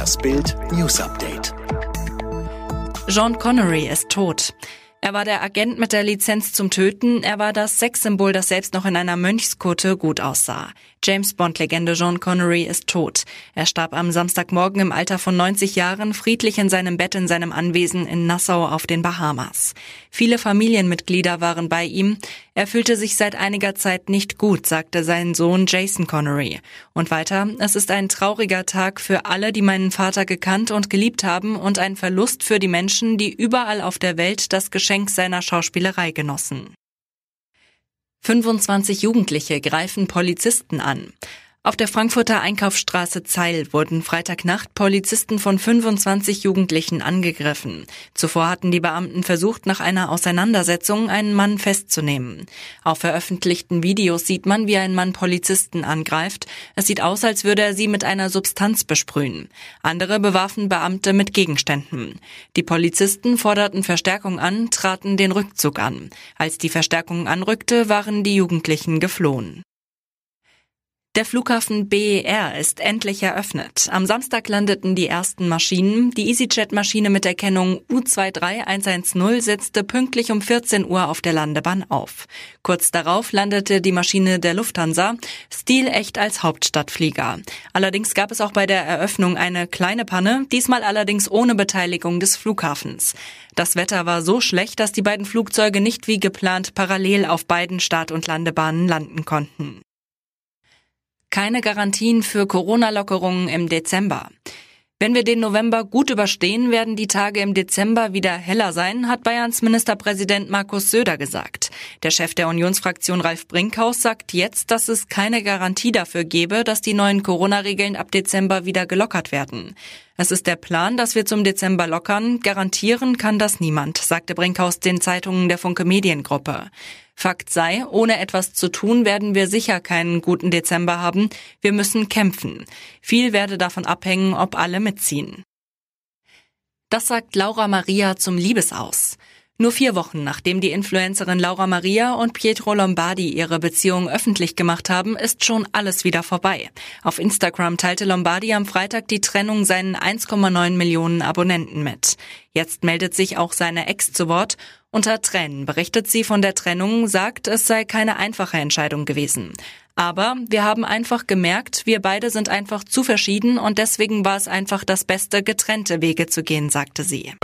Das Bild News Update. John Connery ist tot. Er war der Agent mit der Lizenz zum Töten. Er war das Sexsymbol, das selbst noch in einer Mönchskutte gut aussah. James Bond-Legende John Connery ist tot. Er starb am Samstagmorgen im Alter von 90 Jahren friedlich in seinem Bett in seinem Anwesen in Nassau auf den Bahamas. Viele Familienmitglieder waren bei ihm. Er fühlte sich seit einiger Zeit nicht gut, sagte sein Sohn Jason Connery. Und weiter, es ist ein trauriger Tag für alle, die meinen Vater gekannt und geliebt haben und ein Verlust für die Menschen, die überall auf der Welt das Geschenk seiner Schauspielerei genossen. 25 Jugendliche greifen Polizisten an. Auf der Frankfurter Einkaufsstraße Zeil wurden Freitagnacht Polizisten von 25 Jugendlichen angegriffen. Zuvor hatten die Beamten versucht, nach einer Auseinandersetzung einen Mann festzunehmen. Auf veröffentlichten Videos sieht man, wie ein Mann Polizisten angreift. Es sieht aus, als würde er sie mit einer Substanz besprühen. Andere bewarfen Beamte mit Gegenständen. Die Polizisten forderten Verstärkung an, traten den Rückzug an. Als die Verstärkung anrückte, waren die Jugendlichen geflohen. Der Flughafen BER ist endlich eröffnet. Am Samstag landeten die ersten Maschinen. Die EasyJet-Maschine mit der Kennung U23110 setzte pünktlich um 14 Uhr auf der Landebahn auf. Kurz darauf landete die Maschine der Lufthansa, stilecht als Hauptstadtflieger. Allerdings gab es auch bei der Eröffnung eine kleine Panne, diesmal allerdings ohne Beteiligung des Flughafens. Das Wetter war so schlecht, dass die beiden Flugzeuge nicht wie geplant parallel auf beiden Start- und Landebahnen landen konnten. Keine Garantien für Corona-Lockerungen im Dezember. Wenn wir den November gut überstehen, werden die Tage im Dezember wieder heller sein, hat Bayerns Ministerpräsident Markus Söder gesagt. Der Chef der Unionsfraktion Ralf Brinkhaus sagt jetzt, dass es keine Garantie dafür gebe, dass die neuen Corona-Regeln ab Dezember wieder gelockert werden. Es ist der Plan, dass wir zum Dezember lockern. Garantieren kann das niemand, sagte Brinkhaus den Zeitungen der Funke Mediengruppe. Fakt sei, ohne etwas zu tun, werden wir sicher keinen guten Dezember haben. Wir müssen kämpfen. Viel werde davon abhängen, ob alle mitziehen. Das sagt Laura Maria zum Liebesaus. Nur vier Wochen nachdem die Influencerin Laura Maria und Pietro Lombardi ihre Beziehung öffentlich gemacht haben, ist schon alles wieder vorbei. Auf Instagram teilte Lombardi am Freitag die Trennung seinen 1,9 Millionen Abonnenten mit. Jetzt meldet sich auch seine Ex zu Wort. Unter Tränen berichtet sie von der Trennung, sagt, es sei keine einfache Entscheidung gewesen. Aber wir haben einfach gemerkt, wir beide sind einfach zu verschieden und deswegen war es einfach das Beste, getrennte Wege zu gehen, sagte sie.